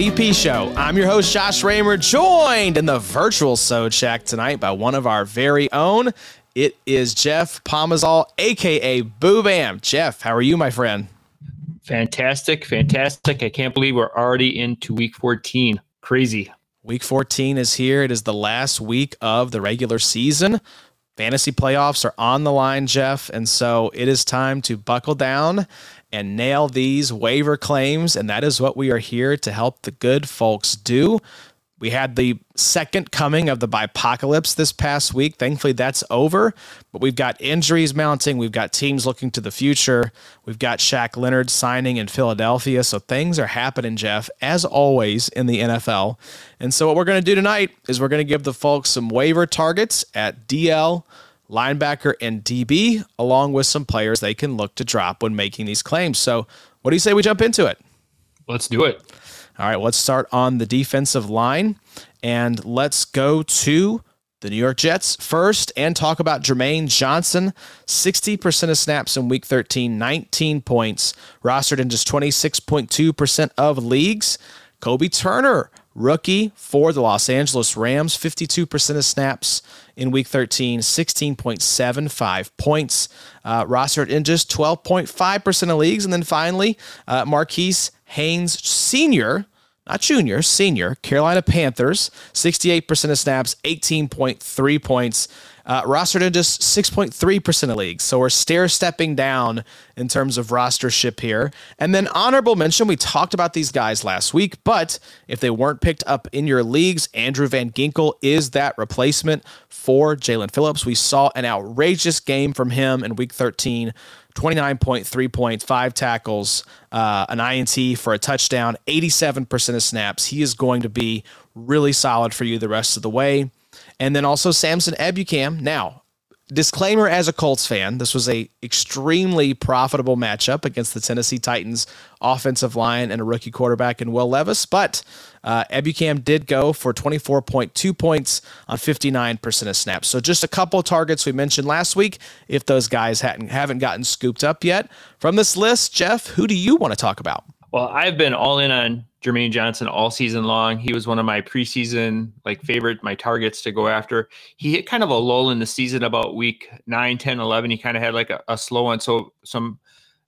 IDP Show. I'm your host, Josh Raymer, joined in the virtual Sode Shack tonight by one of our very own. It is Jeff Pomazal, aka Boo Bam. Jeff, how are you, my friend? Fantastic, fantastic. I can't believe we're already into week 14. Crazy. Week 14 is here. It is the last week of the regular season. Fantasy playoffs are on the line, Jeff. And so it is time to buckle down and nail these waiver claims. And that is what we are here to help the good folks do. We had the second coming of the bipocalypse this past week. Thankfully, that's over. But we've got injuries mounting. We've got teams looking to the future. We've got Shaq Leonard signing in Philadelphia. So things are happening, Jeff, as always in the NFL. And so what we're going to do tonight is we're going to give the folks some waiver targets at DL, linebacker, and DB, along with some players they can look to drop when making these claims. So what do you say we jump into it? Let's do it. All right, let's start on the defensive line and let's go to the New York Jets first and talk about Jermaine Johnson. 60% of snaps in week 13, 19 points, rostered in just 26.2% of leagues. Kobie Turner, rookie for the Los Angeles Rams, 52% of snaps in week 13, 16.75 points, uh, rostered in just 12.5% of leagues. And then finally, uh, Marquis Haynes Sr., not junior, senior, Carolina Panthers, 68% of snaps, 18.3 points, uh, rostered in just 6.3% of leagues. So we're stair stepping down in terms of rostership here. And then honorable mention, we talked about these guys last week, but if they weren't picked up in your leagues, Andrew Van Ginkel is that replacement for Jaelan Phillips. We saw an outrageous game from him in week 13. 29.3 points, five tackles, uh, an INT for a touchdown, 87% of snaps. He is going to be really solid for you the rest of the way. And then also Samson Ebukam. Now, disclaimer as a Colts fan, this was a extremely profitable matchup against the Tennessee Titans offensive line and a rookie quarterback in Will Levis, but uh, Ebukam did go for 24.2 points on 59% of snaps. So just a couple targets we mentioned last week. If those guys hadn't haven't gotten scooped up yet from this list, Jeff, who do you want to talk about? Well, I've been all in on Jermaine Johnson all season long. He was one of my preseason like favorite, my targets to go after. He hit kind of a lull in the season about week 9, 10, 11. He kind of had like a, a slow one. So some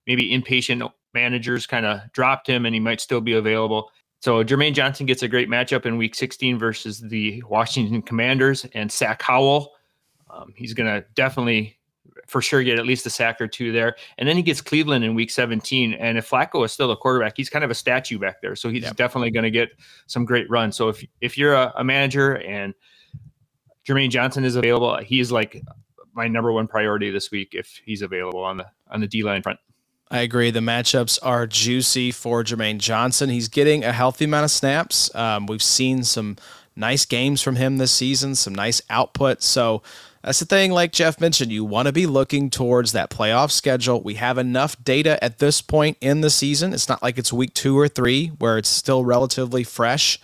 maybe impatient managers kind of dropped him and he might still be available. So Jermaine Johnson gets a great matchup in week 16 versus the Washington Commanders and Sack Howell. Um, he's going to definitely for sure get at least a sack or two there. And then he gets Cleveland in week 17. And if Flacco is still a quarterback, he's kind of a statue back there. So he's yep. definitely going to get some great runs. So if, if you're a, a, manager and Jermaine Johnson is available, he's like my number one priority this week if he's available on the on the D line front. I agree. The matchups are juicy for Jermaine Johnson. He's getting a healthy amount of snaps. Um, we've seen some nice games from him this season, some nice output. So that's the thing, like Jeff mentioned, you want to be looking towards that playoff schedule. We have enough data at this point in the season. It's not like it's week two or three where it's still relatively fresh.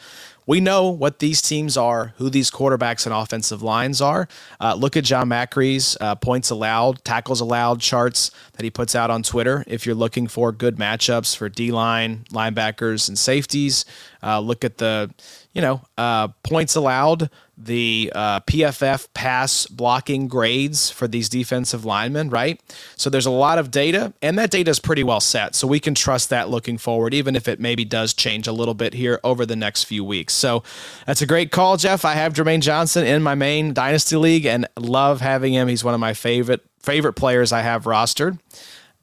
We know what these teams are, who these quarterbacks and offensive lines are. Uh, look at John Macri's uh, points allowed, tackles allowed charts that he puts out on Twitter. If you're looking for good matchups for D line, linebackers, and safeties, uh, look at the you know uh, points allowed the uh, PFF pass blocking grades for these defensive linemen, right? So there's a lot of data, and that data is pretty well set. So we can trust that looking forward, even if it maybe does change a little bit here over the next few weeks. So that's a great call, Jeff. I have Jermaine Johnson in my main dynasty league and love having him. He's one of my favorite favorite players I have rostered.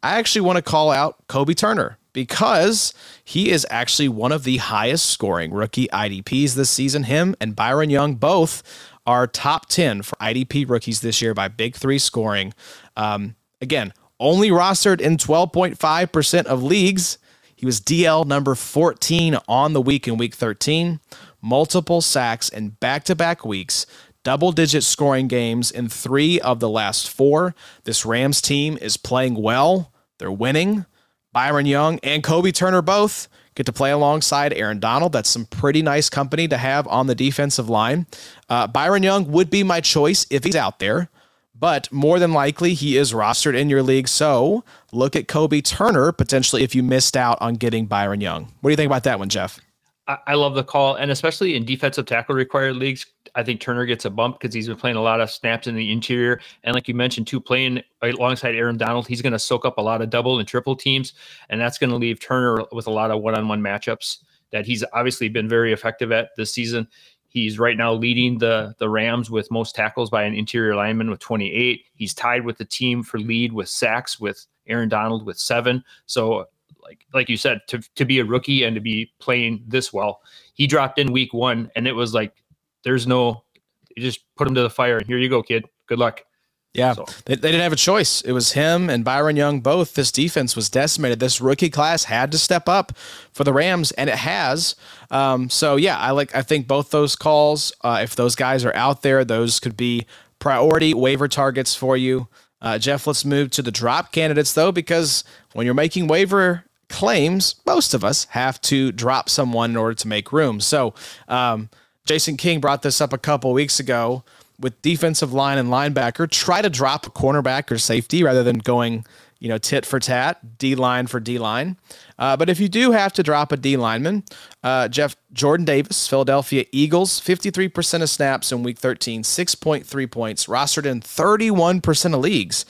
I actually want to call out Kobie Turner because he is actually one of the highest scoring rookie IDPs this season. Him and Byron Young both are top 10 for IDP rookies this year by Big Three scoring. Um, again, only rostered in 12.5% of leagues. He was DL number 14 on the week in week 13, multiple sacks in back to back weeks, double digit scoring games in three of the last four. This Rams team is playing well, they're winning. Byron Young and Kobie Turner both get to play alongside Aaron Donald. That's some pretty nice company to have on the defensive line. Uh, Byron Young would be my choice if he's out there, but more than likely he is rostered in your league. So look at Kobie Turner potentially if you missed out on getting Byron Young. What do you think about that one, Jeff? I love the call, and especially in defensive tackle required leagues, I think Turner gets a bump because he's been playing a lot of snaps in the interior. And like you mentioned, too, playing alongside Aaron Donald, he's going to soak up a lot of double and triple teams. And that's going to leave Turner with a lot of one on one matchups that he's obviously been very effective at this season. He's right now leading the the Rams with most tackles by an interior lineman with 28. He's tied with the team for lead with sacks with Aaron Donald with seven. So like like you said, to to be a rookie and to be playing this well, he dropped in week one, and it was like there's no, you just put him to the fire. Here you go, kid. Good luck. Yeah, so. they, they didn't have a choice. It was him and Byron Young both. This defense was decimated. This rookie class had to step up for the Rams, and it has. Um, so yeah, I like. I think both those calls, uh, if those guys are out there, those could be priority waiver targets for you. Uh, Jeff, let's move to the drop candidates though, because when you're making waiver claims, most of us have to drop someone in order to make room. So. Um, Jason King brought this up a couple weeks ago with defensive line and linebacker. Try to drop a cornerback or safety rather than going, you know, tit for tat, D line for D line. Uh, but if you do have to drop a D lineman, uh, Jeff Jordan Davis, Philadelphia Eagles, 53% of snaps in week 13, 6.3 points, rostered in 31% of leagues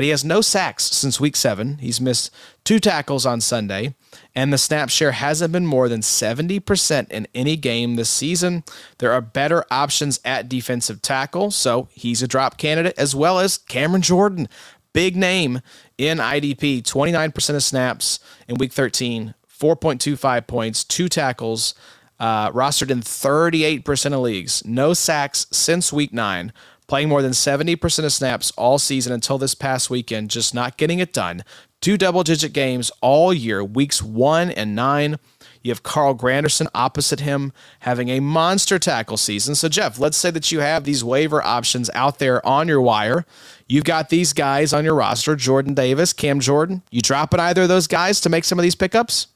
but he has no sacks since week seven. He's missed two tackles on Sunday, and the snap share hasn't been more than 70% in any game this season. There are better options at defensive tackle, so he's a drop candidate, as well as Cameron Jordan, big name in IDP, 29% of snaps in week 13, 4.25 points, two tackles. Uh, rostered in 38% of leagues, no sacks since week nine, playing more than 70% of snaps all season until this past weekend, just not getting it done. Two double digit games all year, weeks one and nine. You have Carl Granderson opposite him having a monster tackle season. So, Jeff, let's say that you have these waiver options out there on your wire. You've got these guys on your roster Jordan Davis, Cam Jordan. You dropping either of those guys to make some of these pickups?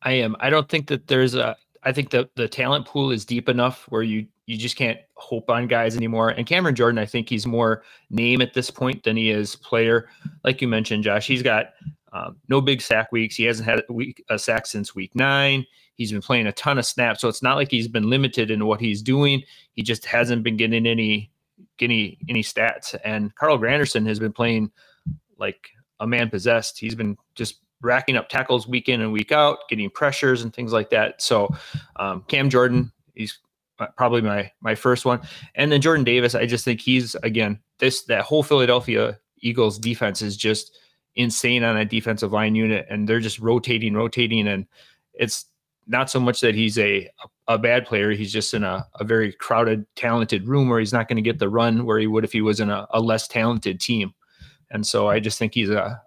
I am. I don't think that there's a. I think that the talent pool is deep enough where you you just can't hope on guys anymore. And Cameron Jordan, I think he's more name at this point than he is player. Like you mentioned, Josh, he's got um, no big sack weeks. He hasn't had a, week, a sack since week nine. He's been playing a ton of snaps, so it's not like he's been limited in what he's doing. He just hasn't been getting any any any stats. And Carl Granderson has been playing like a man possessed. He's been just racking up tackles week in and week out, getting pressures and things like that. So um, Cam Jordan, he's probably my my first one. And then Jordan Davis, I just think he's again this that whole Philadelphia Eagles defense is just insane on that defensive line unit, and they're just rotating, rotating, and it's not so much that he's a a bad player. He's just in a, a very crowded, talented room where he's not going to get the run where he would if he was in a, a less talented team. And so I just think he's a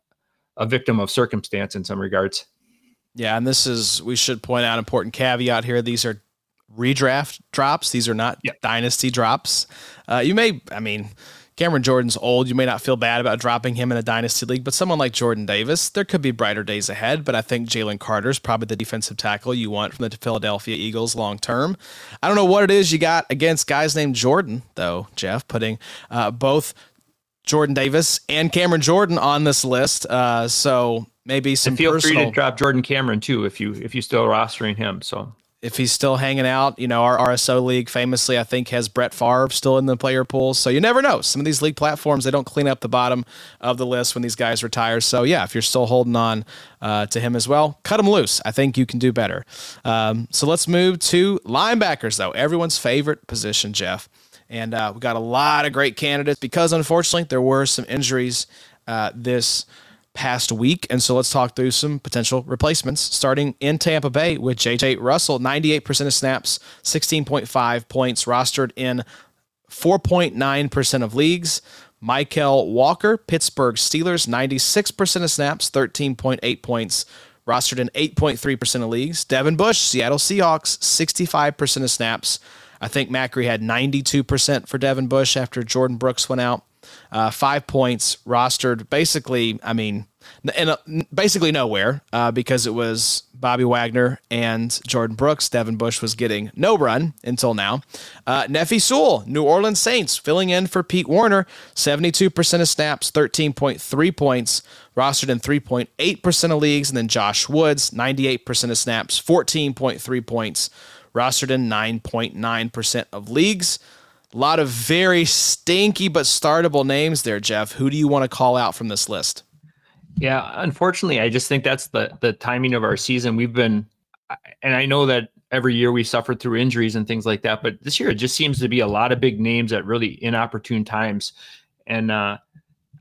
a victim of circumstance in some regards. Yeah, and this is we should point out important caveat here. These are redraft drops. These are not yep. dynasty drops. Uh, you may, I mean, Cameron Jordan's old. You may not feel bad about dropping him in a dynasty league, but someone like Jordan Davis, there could be brighter days ahead. But I think Jalen Carter is probably the defensive tackle you want from the Philadelphia Eagles long term. I don't know what it is you got against guys named Jordan, though, Jeff, putting uh, both Jordan Davis and Cameron Jordan on this list. Uh, so maybe some and feel personal... free to drop Jordan Cameron too if you if you still rostering him. So if he's still hanging out. You know, our RSO league famously, I think, has Brett Favre still in the player pool. So you never know. Some of these league platforms, they don't clean up the bottom of the list when these guys retire. So yeah, if you're still holding on uh, to him as well, cut him loose. I think you can do better. Um, so let's move to linebackers, though. Everyone's favorite position, Jeff. And uh, we got a lot of great candidates because unfortunately there were some injuries uh, this past week. And so let's talk through some potential replacements, starting in Tampa Bay with JJ Russell, 98% of snaps, 16.5 points, rostered in 4.9% of leagues. Mykal Walker, Pittsburgh Steelers, 96% of snaps, 13.8 points, rostered in 8.3% of leagues. Devin Bush, Seattle Seahawks, 65% of snaps. I think Macri had 92% for Devin Bush after Jordyn Brooks went out uh, five points, rostered basically, I mean, and basically nowhere uh, because it was Bobby Wagner and Jordyn Brooks. Devin Bush was getting no run until now. Uh, Nephi Sewell, New Orleans Saints, filling in for Pete Werner, 72% of snaps, 13.3 points, rostered in 3.8% of leagues. And then Josh Woods, 98% of snaps, 14.3 points, rostered in 9.9% of leagues. A lot of very stinky but startable names there, Jeff. Who do you want to call out from this list? Yeah, unfortunately, I just think that's the the timing of our season. We've been, and I know that every year we suffered through injuries and things like that, but this year it just seems to be a lot of big names at really inopportune times. And uh,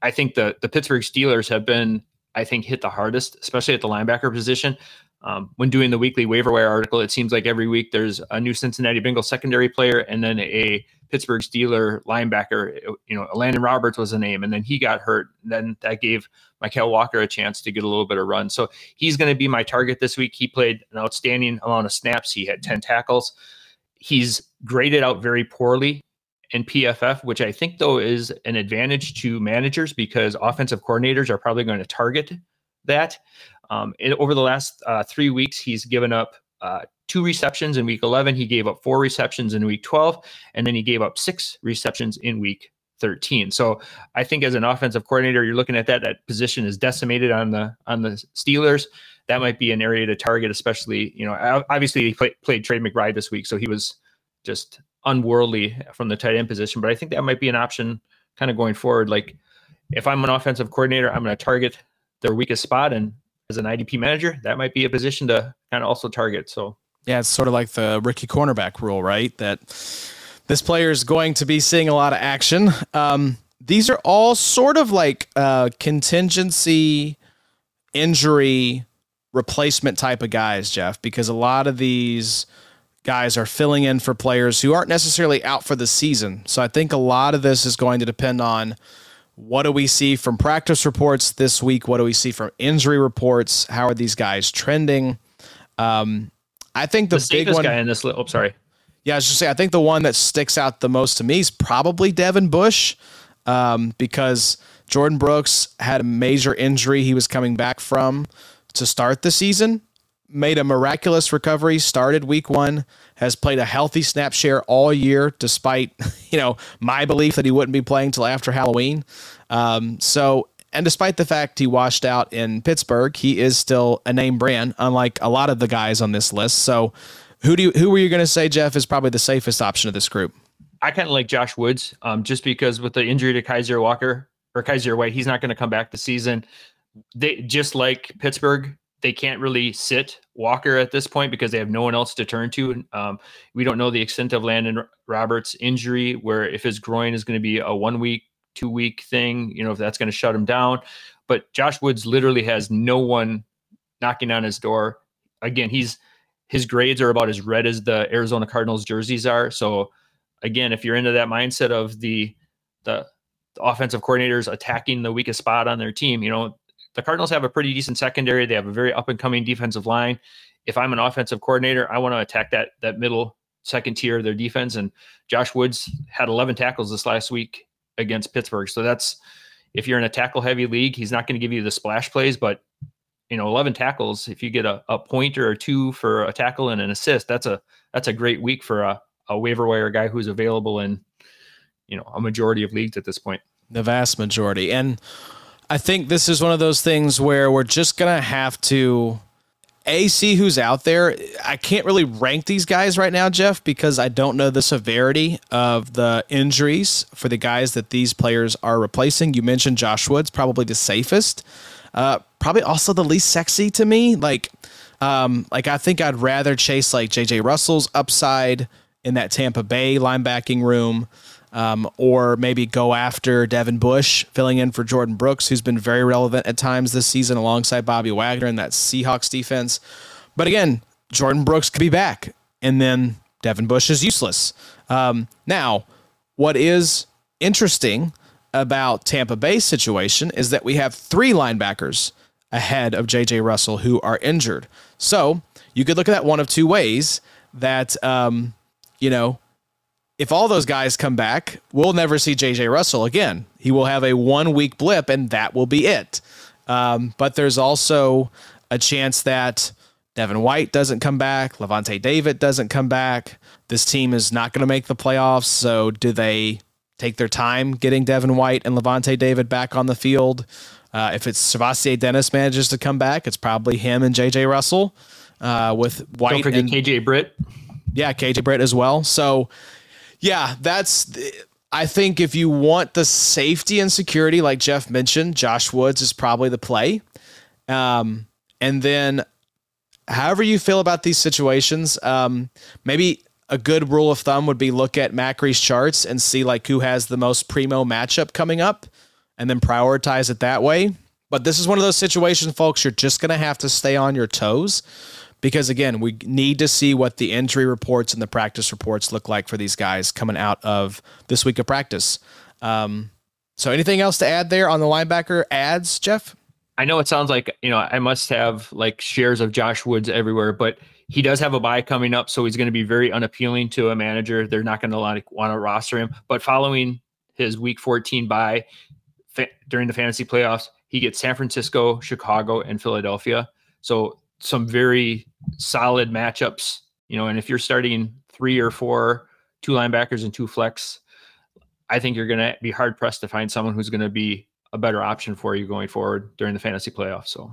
I think the the Pittsburgh Steelers have been, I think, hit the hardest, especially at the linebacker position. Um, when doing the weekly waiver wire article, it seems like every week there's a new Cincinnati Bengals secondary player and then a Pittsburgh Steeler linebacker. You know, Landon Roberts was a name, and then he got hurt. Then that gave Mykal Walker a chance to get a little bit of run. So he's going to be my target this week. He played an outstanding amount of snaps. He had 10 tackles. He's graded out very poorly in PFF, which I think though is an advantage to managers because offensive coordinators are probably going to target that. Um, over the last uh, three weeks, he's given up uh, two receptions in week 11. He gave up four receptions in week 12, and then he gave up six receptions in week 13. So I think as an offensive coordinator, you're looking at that. That position is decimated on the on the Steelers. That might be an area to target, especially you know obviously he play, played Trey McBride this week, so he was just unworldly from the tight end position. But I think that might be an option kind of going forward. Like if I'm an offensive coordinator, I'm going to target their weakest spot and as an IDP manager, that might be a position to kind of also target. So yeah, it's sort of like the rookie cornerback rule, right? That this player is going to be seeing a lot of action. Um, these are all sort of like uh, contingency injury replacement type of guys, Jeff, because a lot of these guys are filling in for players who aren't necessarily out for the season. So I think a lot of this is going to depend on what do we see from practice reports this week? What do we see from injury reports? How are these guys trending? Um, I think the, the big one guy in this. Oh, sorry. Yeah, I was just say I think the one that sticks out the most to me is probably Devin Bush, um, because Jordyn Brooks had a major injury he was coming back from to start the season, made a miraculous recovery, started week one, has played a healthy snap share all year, despite you know my belief that he wouldn't be playing till after Halloween. Um, so, and despite the fact he washed out in Pittsburgh, he is still a name brand, unlike a lot of the guys on this list. So, who do you, who were you going to say, Jeff, is probably the safest option of this group? I kind of like Josh Woods, um, just because with the injury to Kaiser Walker or Kyzir White, he's not going to come back this season. They just like Pittsburgh, they can't really sit Walker at this point because they have no one else to turn to. Um, we don't know the extent of Landon Roberts' injury, where if his groin is going to be a one week, two week thing, you know, if that's going to shut him down. But Josh Woods literally has no one knocking on his door. Again, he's his grades are about as red as the Arizona Cardinals jerseys are. So again, if you're into that mindset of the the, the offensive coordinators attacking the weakest spot on their team, you know, the Cardinals have a pretty decent secondary. They have a very up and coming defensive line. If I'm an offensive coordinator, I want to attack that that middle second tier of their defense. And Josh Woods had 11 tackles this last week against Pittsburgh. So that's if you're in a tackle heavy league, he's not going to give you the splash plays, but you know, 11 tackles, if you get a, a pointer or two for a tackle and an assist, that's a that's a great week for a, a waiver wire guy who's available in you know a majority of leagues at this point. The vast majority. And I think this is one of those things where we're just gonna have to a see who's out there. I can't really rank these guys right now, Jeff, because I don't know the severity of the injuries for the guys that these players are replacing. You mentioned Josh Woods, probably the safest, uh, probably also the least sexy to me. Like, um, like I think I'd rather chase like JJ Russell's upside in that Tampa Bay linebacking room um, or maybe go after Devin Bush, filling in for Jordyn Brooks, who's been very relevant at times this season alongside Bobby Wagner in that Seahawks defense. But again, Jordyn Brooks could be back, and then Devin Bush is useless. Um, now, what is interesting about Tampa Bay's situation is that we have three linebackers ahead of JJ Russell who are injured. So you could look at that one of two ways that, um, you know, if all those guys come back, we'll never see JJ Russell again. He will have a one week blip, and that will be it. Um, but there's also a chance that Devin White doesn't come back, Lavonte David doesn't come back. This team is not going to make the playoffs. So, do they take their time getting Devin White and Lavonte David back on the field? Uh, if it's SirVocea Dennis manages to come back, it's probably him and JJ Russell uh, with White. Don't forget and, KJ Britt. Yeah, KJ Britt as well. So yeah, that's. I think if you want the safety and security, like Jeff mentioned, Josh Woods is probably the play. Um, and then, however you feel about these situations, um, maybe a good rule of thumb would be look at Macri's charts and see like who has the most primo matchup coming up, and then prioritize it that way. But this is one of those situations, folks. You're just gonna have to stay on your toes because again, we need to see what the injury reports and the practice reports look like for these guys coming out of this week of practice. Um, so, anything else to add there on the linebacker ads, Jeff? I know it sounds like you know I must have like shares of Josh Woods everywhere, but he does have a bye coming up, so he's going to be very unappealing to a manager. They're not going to want to roster him. But following his Week 14 bye fa- during the fantasy playoffs, he gets San Francisco, Chicago, and Philadelphia. So some very solid matchups, you know, and if you're starting three or four, two linebackers and two flex, I think you're going to be hard pressed to find someone who's going to be a better option for you going forward during the fantasy playoffs. So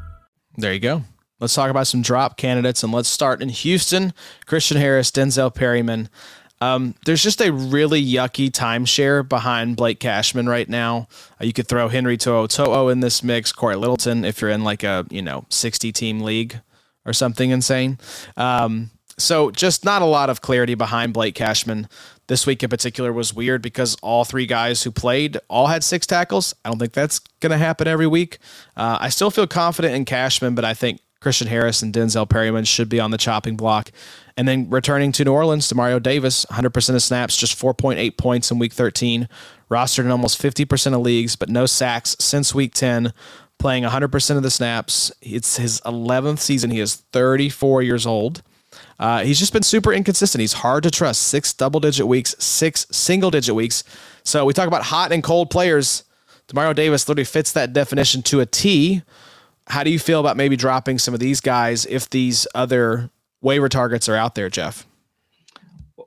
There you go. Let's talk about some drop candidates and let's start in Houston. Christian Harris, Denzel Perryman. Um, there's just a really yucky timeshare behind Blake Cashman right now. Uh, you could throw Henry To'oTo'o in this mix, Cory Littleton if you're in like a you know 60 team league or something insane. Um, so just not a lot of clarity behind Blake Cashman. This week in particular was weird because all three guys who played all had six tackles. I don't think that's going to happen every week. Uh, I still feel confident in Cashman, but I think Christian Harris and Denzel Perryman should be on the chopping block. And then returning to New Orleans, Demario Davis, 100% of snaps, just 4.8 points in week 13, rostered in almost 50% of leagues, but no sacks since week 10, playing 100% of the snaps. It's his 11th season. He is 34 years old. Uh, he's just been super inconsistent. He's hard to trust. Six double digit weeks, six single digit weeks. So we talk about hot and cold players. Demario Davis literally fits that definition to a T. How do you feel about maybe dropping some of these guys if these other waiver targets are out there, Jeff?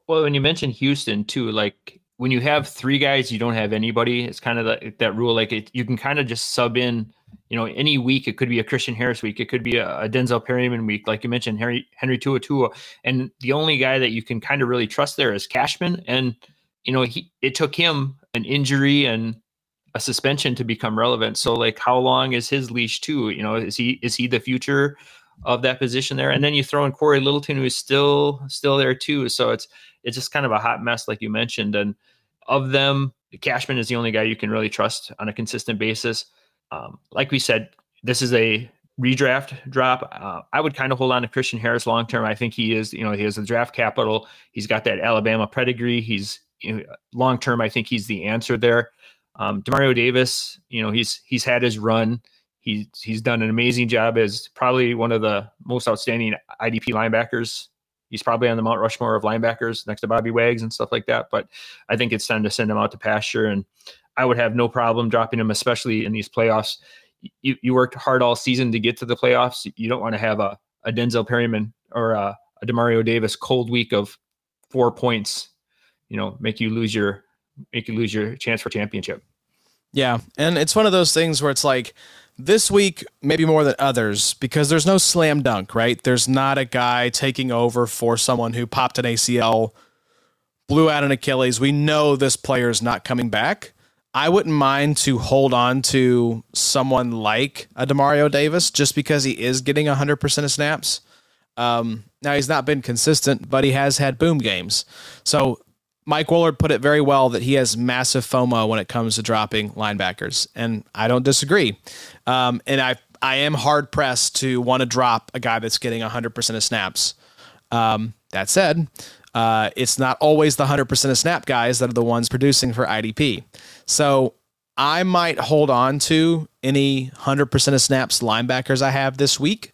Well, when you mention Houston too, like when you have three guys, you don't have anybody. It's kind of that rule. Like it, you can kind of just sub in you know, any week it could be a Christian Harris week, it could be a, a Denzel Perryman week, like you mentioned, Henry Henry To'oTo'o, and the only guy that you can kind of really trust there is Cashman, and you know, he it took him an injury and a suspension to become relevant. So, like, how long is his leash too? You know, is he is he the future of that position there? And then you throw in Cory Littleton, who is still still there too. So it's it's just kind of a hot mess, like you mentioned, and of them Cashman is the only guy you can really trust on a consistent basis. Um, like we said, this is a redraft drop. Uh, I would kind of hold on to Christian Harris long term. I think he is, you know, he has the draft capital. He's got that Alabama pedigree. He's you know, long term. I think he's the answer there. Um, Demario Davis, you know, he's he's had his run. He's he's done an amazing job as probably one of the most outstanding IDP linebackers. He's probably on the Mount Rushmore of linebackers next to Bobby Wags and stuff like that. But I think it's time to send him out to pasture, and I would have no problem dropping him, especially in these playoffs you, you worked hard all season to get to the playoffs. You don't want to have a, a Denzel Perryman or a, a Demario Davis cold week of four points, you know, make you lose your make you lose your chance for championship. Yeah, and it's one of those things where it's like this week maybe more than others because there's no slam dunk, right? There's not a guy taking over for someone who popped an ACL, blew out an Achilles. We know this player is not coming back. I wouldn't mind to hold on to someone like a Demario Davis just because he is getting 100% of snaps. Um, now, he's not been consistent, but he has had boom games. So, Mike Woolard put it very well that he has massive FOMO when it comes to dropping linebackers, and I don't disagree. Um, and I, I am hard pressed to want to drop a guy that's getting 100% of snaps. Um, that said, uh, it's not always the 100% of snap guys that are the ones producing for IDP. So I might hold on to any 100% of snaps linebackers I have this week.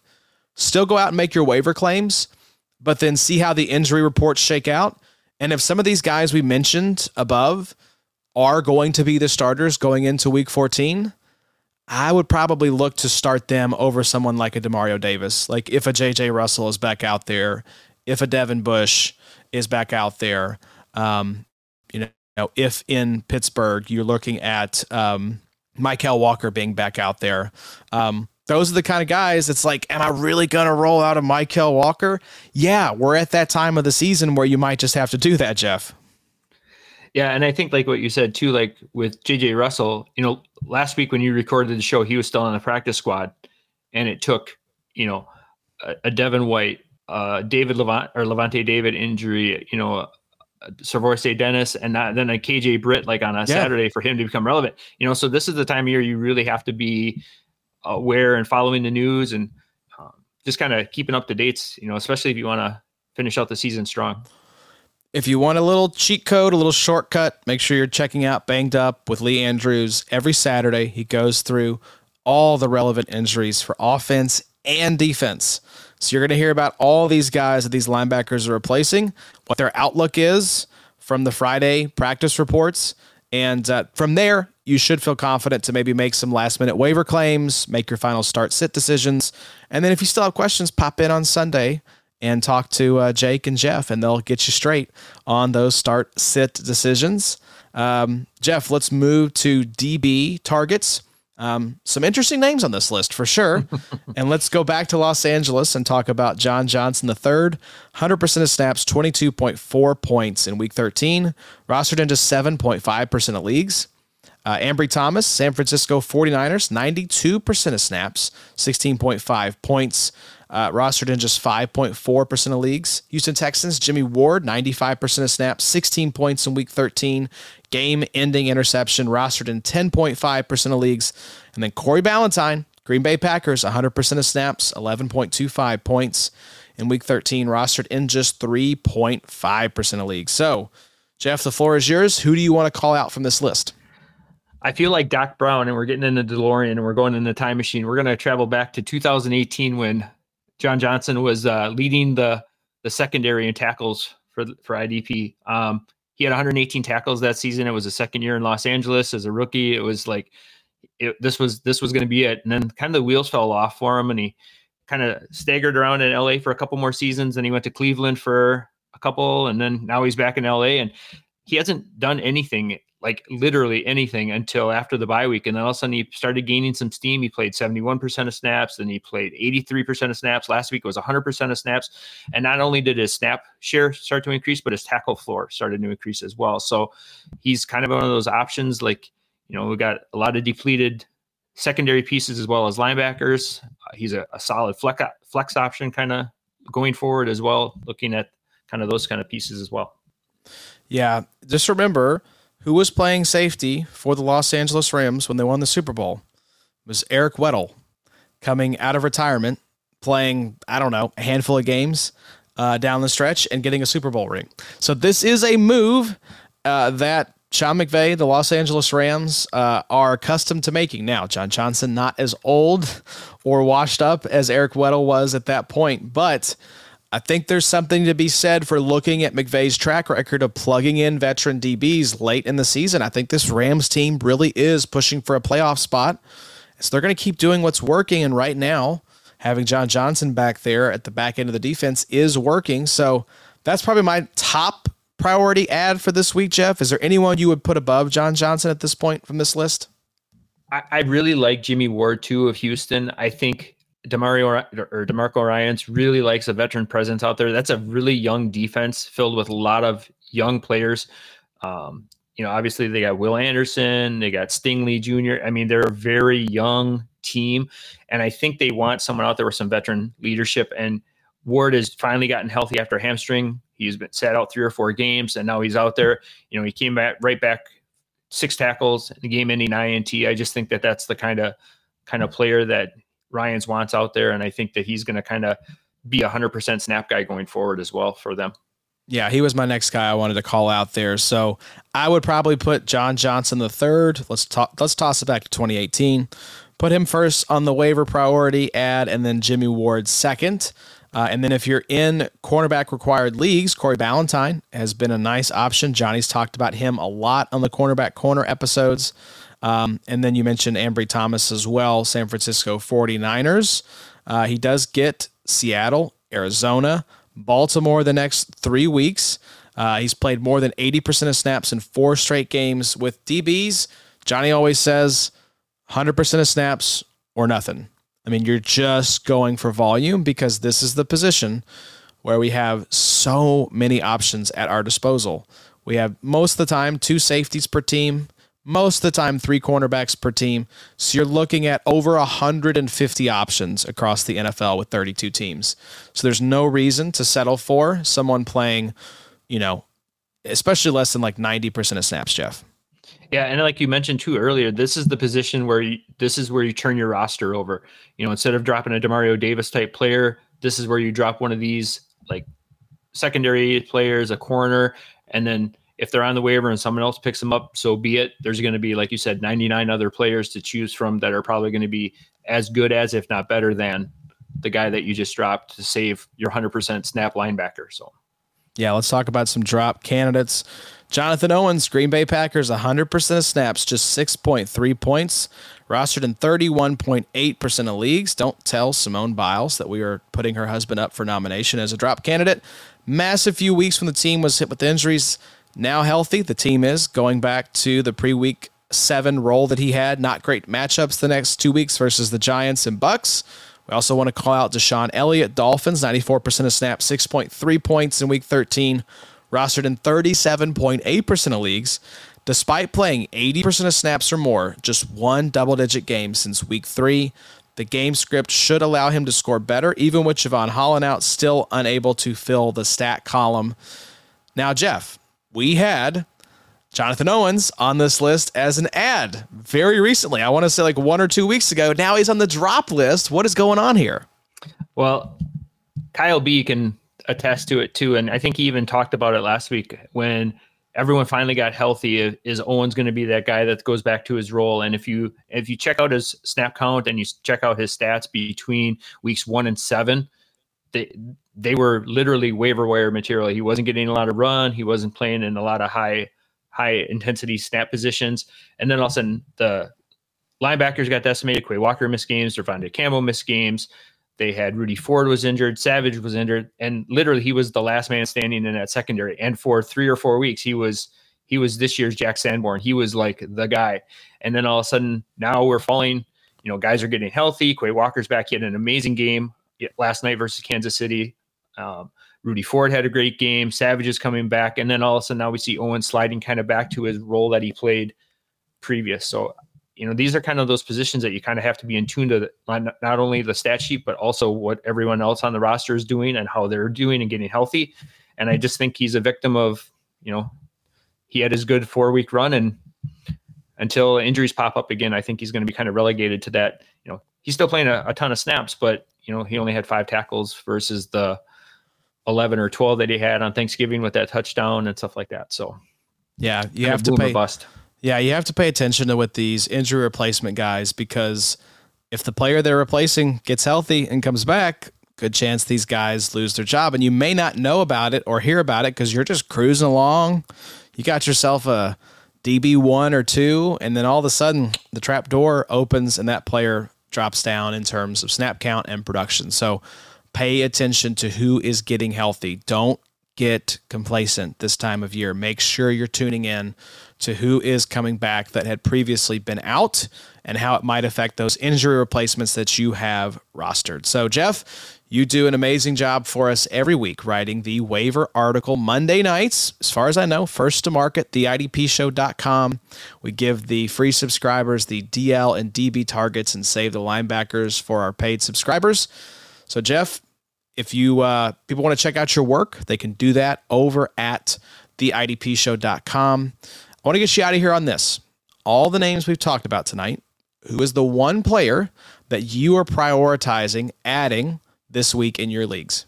Still go out and make your waiver claims, but then see how the injury reports shake out. And if some of these guys we mentioned above are going to be the starters going into week 14, I would probably look to start them over someone like a Demario Davis. Like if a JJ Russell is back out there, if a Devin Bush is back out there, um, know, if in Pittsburgh you're looking at um, Mykal Walker being back out there, um, those are the kind of guys it's like, am I really going to roll out a Mykal Walker? Yeah, we're at that time of the season where you might just have to do that, Jeff. Yeah, and I think like what you said too, like with JJ Russell, you know, last week when you recorded the show, he was still on the practice squad, and it took, you know, a, a Devin White, uh, David Levant or Lavonte David injury, you know, SirVocea Dennis and not, then a KJ Britt like on a yeah. Saturday for him to become relevant. You know, so this is the time of year you really have to be aware and following the news and um, just kind of keeping up to dates. You know, especially if you want to finish out the season strong. If you want a little cheat code, a little shortcut, make sure you're checking out Banged Up with Lee Andrews every Saturday. He goes through all the relevant injuries for offense and defense. So you're going to hear about all these guys that these linebackers are replacing, what their outlook is from the Friday practice reports. And uh, from there, you should feel confident to maybe make some last minute waiver claims, make your final start sit decisions. And then if you still have questions, pop in on Sunday and talk to uh, Jake and Jeff, and they'll get you straight on those start sit decisions. Um, Jeff, let's move to DB targets. Um, some interesting names on this list for sure. and let's go back to Los Angeles and talk about John Johnson the third. 100% of snaps, 22.4 points in week 13, rostered into 7.5% of leagues. Uh, Ambry Thomas, San Francisco 49ers, 92% of snaps, 16.5 points, uh, rostered in just 5.4% of leagues. Houston Texans, Jimmy Ward, 95% of snaps, 16 points in week 13 game ending interception, rostered in 10.5% of leagues. And then Corey Ballentine, Green Bay Packers, 100% of snaps, 11.25 points in week 13, rostered in just 3.5% of leagues. So, Jeff, the floor is yours. Who do you want to call out from this list? I feel like Doc Brown, and we're getting in the DeLorean and we're going in the time machine. We're going to travel back to 2018 when John Johnson was uh, leading the the secondary in tackles for for IDP. Um, he had 118 tackles that season. It was a second year in Los Angeles as a rookie. It was like it, this was this was going to be it. And then kind of the wheels fell off for him, and he kind of staggered around in LA for a couple more seasons. And he went to Cleveland for a couple, and then now he's back in LA, and he hasn't done anything like literally anything until after the bye week. And then all of a sudden he started gaining some steam. He played 71% of snaps, then he played 83% of snaps. Last week it was 100% of snaps. And not only did his snap share start to increase, but his tackle floor started to increase as well. So he's kind of one of those options like, you know, we got a lot of depleted secondary pieces as well as linebackers. Uh, he's a, a solid flex, flex option kind of going forward as well, looking at kind of those kind of pieces as well. Yeah. Just remember, who was playing safety for the Los Angeles Rams when they won the Super Bowl was Eric Weddle coming out of retirement, playing, I don't know, a handful of games uh, down the stretch and getting a Super Bowl ring. So this is a move uh, that Sean McVay, the Los Angeles Rams, uh, are accustomed to making now. John Johnson, not as old or washed up as Eric Weddle was at that point, but I think there's something to be said for looking at McVay's track record of plugging in veteran DBs late in the season. I think this Rams team really is pushing for a playoff spot. So they're going to keep doing what's working. And right now, having John Johnson back there at the back end of the defense is working. So that's probably my top priority ad for this week, Jeff. Is there anyone you would put above John Johnson at this point from this list? I, I really like Jimmy Ward too of Houston. I think Demario or Demarco Ryans really likes a veteran presence out there. That's a really young defense filled with a lot of young players. Um, you know, obviously they got Will Anderson, they got Stingley Jr. I mean, they're a very young team, and I think they want someone out there with some veteran leadership. And Ward has finally gotten healthy after a hamstring. He's been sat out three or four games, and now he's out there. You know, he came back right back, six tackles, in the game-ending INT. I just think that that's the kind of kind of player that Ryans wants out there, and I think that he's going to kind of be a hundred percent snap guy going forward as well for them. Yeah, he was my next guy I wanted to call out there. So I would probably put John Johnson the third. Let's talk. Let's toss it back to 2018. Put him first on the waiver priority ad, and then Jimmy Ward second. Uh, and then if you're in cornerback required leagues, Corey Ballentine has been a nice option. Johnny's talked about him a lot on the cornerback corner episodes. Um, and then you mentioned Ambry Thomas as well, San Francisco 49ers. Uh, he does get Seattle, Arizona, Baltimore the next three weeks. Uh, he's played more than 80% of snaps in four straight games with DBs. Johnny always says 100% of snaps or nothing. I mean, you're just going for volume because this is the position where we have so many options at our disposal. We have most of the time two safeties per team most of the time three cornerbacks per team. So you're looking at over 150 options across the NFL with 32 teams. So there's no reason to settle for someone playing, you know, especially less than like 90% of snaps, Jeff. Yeah, and like you mentioned too earlier, this is the position where you, this is where you turn your roster over. You know, instead of dropping a Demario Davis type player, this is where you drop one of these like secondary players, a corner, and then if they're on the waiver and someone else picks them up, so be it. There's going to be, like you said, 99 other players to choose from that are probably going to be as good as, if not better than, the guy that you just dropped to save your 100% snap linebacker. So, yeah, let's talk about some drop candidates. Jonathan Owens, Green Bay Packers, 100% of snaps, just 6.3 points, rostered in 31.8% of leagues. Don't tell Simone Biles that we are putting her husband up for nomination as a drop candidate. Massive few weeks when the team was hit with injuries now healthy. The team is going back to the pre week seven role that he had. Not great matchups the next two weeks versus the Giants and Bucs. We also want to call out DeShon Elliott, Dolphins, 94% of snaps, 6.3 points in week 13, rostered in 37.8% of leagues. Despite playing 80% of snaps or more, just one double digit game since week three. The game script should allow him to score better, even with Jevon Holland out, still unable to fill the stat column. Now, Jeff, we had Jonathan Owens on this list as an ad very recently. I want to say like one or two weeks ago. Now he's on the drop list. What is going on here? Well, Kyle B can attest to it too. And I think he even talked about it last week when everyone finally got healthy. Is Owens going to be that guy that goes back to his role? And if you if you check out his snap count and you check out his stats between weeks one and seven, they they were literally waiver wire material. He wasn't getting a lot of run. He wasn't playing in a lot of high high intensity snap positions. And then all of a sudden the linebackers got decimated. Quay Walker missed games. De'Vondre Campbell missed games. They had Rudy Ford was injured. Savage was injured, and literally he was the last man standing in that secondary. And for three or four weeks, he was he was this year's Jack Sanborn. He was like the guy. And then all of a sudden, now we're falling. You know, guys are getting healthy. Quay Walker's back. He had an amazing game last night versus Kansas City. Um, Rudy Ford had a great game. Savage is coming back, and then all of a sudden now we see Owen sliding kind of back to his role that he played previous. So, you know, these are kind of those positions that you kind of have to be in tune to the, not only the stat sheet but also what everyone else on the roster is doing and how they're doing and getting healthy. And I just think he's a victim of, you know, he had his good four week run, and until injuries pop up again, I think he's going to be kind of relegated to that. You know, he's still playing a, a ton of snaps, but you know he only had five tackles versus the 11 or 12 that he had on Thanksgiving with that touchdown and stuff like that. So, yeah, you have to pay bust. Yeah, you have to pay attention to with these injury replacement guys because if the player they're replacing gets healthy and comes back, good chance these guys lose their job and you may not know about it or hear about it because you're just cruising along. You got yourself a DB1 or 2 and then all of a sudden the trap door opens and that player drops down in terms of snap count and production. So, pay attention to who is getting healthy. Don't get complacent this time of year. Make sure you're tuning in to who is coming back that had previously been out and how it might affect those injury replacements that you have rostered. So, Jeff, you do an amazing job for us every week writing the waiver article Monday nights. As far as I know, first to market, theidpshow.com. We give the free subscribers the DL and DB targets and save the linebackers for our paid subscribers. So, Jeff, if you uh, people want to check out your work, they can do that over at theidpshow.com. I want to get you out of here on this. All the names we've talked about tonight, who is the one player that you are prioritizing adding this week in your leagues?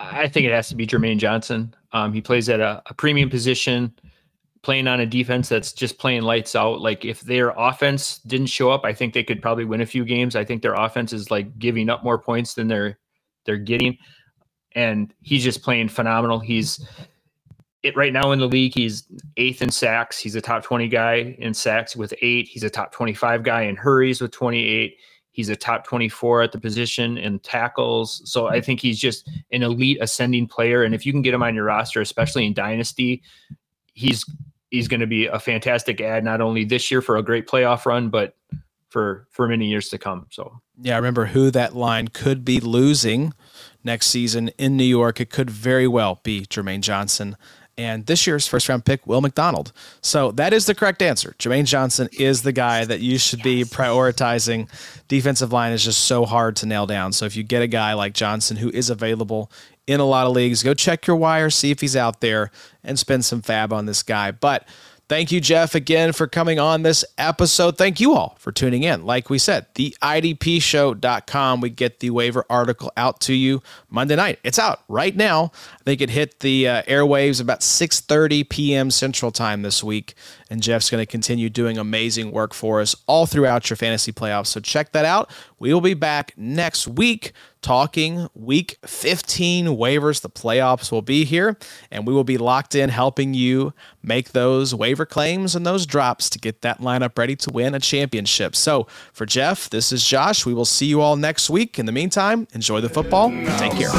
I think it has to be Jermaine Johnson. Um, he plays at a, a premium position playing on a defense that's just playing lights out. Like if their offense didn't show up, I think they could probably win a few games. I think their offense is like giving up more points than they're they're getting. And he's just playing phenomenal. He's it right now in the league. He's eighth in sacks. He's a top 20 guy in sacks with eight. He's a top 25 guy in hurries with 28. He's a top 24 at the position in tackles. So I think he's just an elite ascending player. And if you can get him on your roster, especially in Dynasty, he's he's going to be a fantastic ad not only this year for a great playoff run, but for for many years to come. So yeah, I remember who that line could be losing next season in New York. It could very well be Jermaine Johnson. And this year's first round pick, Will McDonald. So that is the correct answer. Jermaine Johnson is the guy that you should be prioritizing. Defensive line is just so hard to nail down. So if you get a guy like Johnson who is available in a lot of leagues. Go check your wire, see if he's out there, and spend some FAAB on this guy. But Thank you, Jeff, again for coming on this episode. Thank you all for tuning in. Like we said, the IDPshow.com. We get the waiver article out to you Monday night. It's out right now. I think it hit the uh, airwaves about 6:30 p.m. Central Time this week, and Jeff's going to continue doing amazing work for us all throughout your fantasy playoffs. So check that out. We will be back next week talking week 15 waivers. The playoffs will be here, and we will be locked in helping you make those waiver claims and those drops to get that lineup ready to win a championship. So for Jeff, this is Josh. We will see you all next week. In the meantime, enjoy the football. Take care.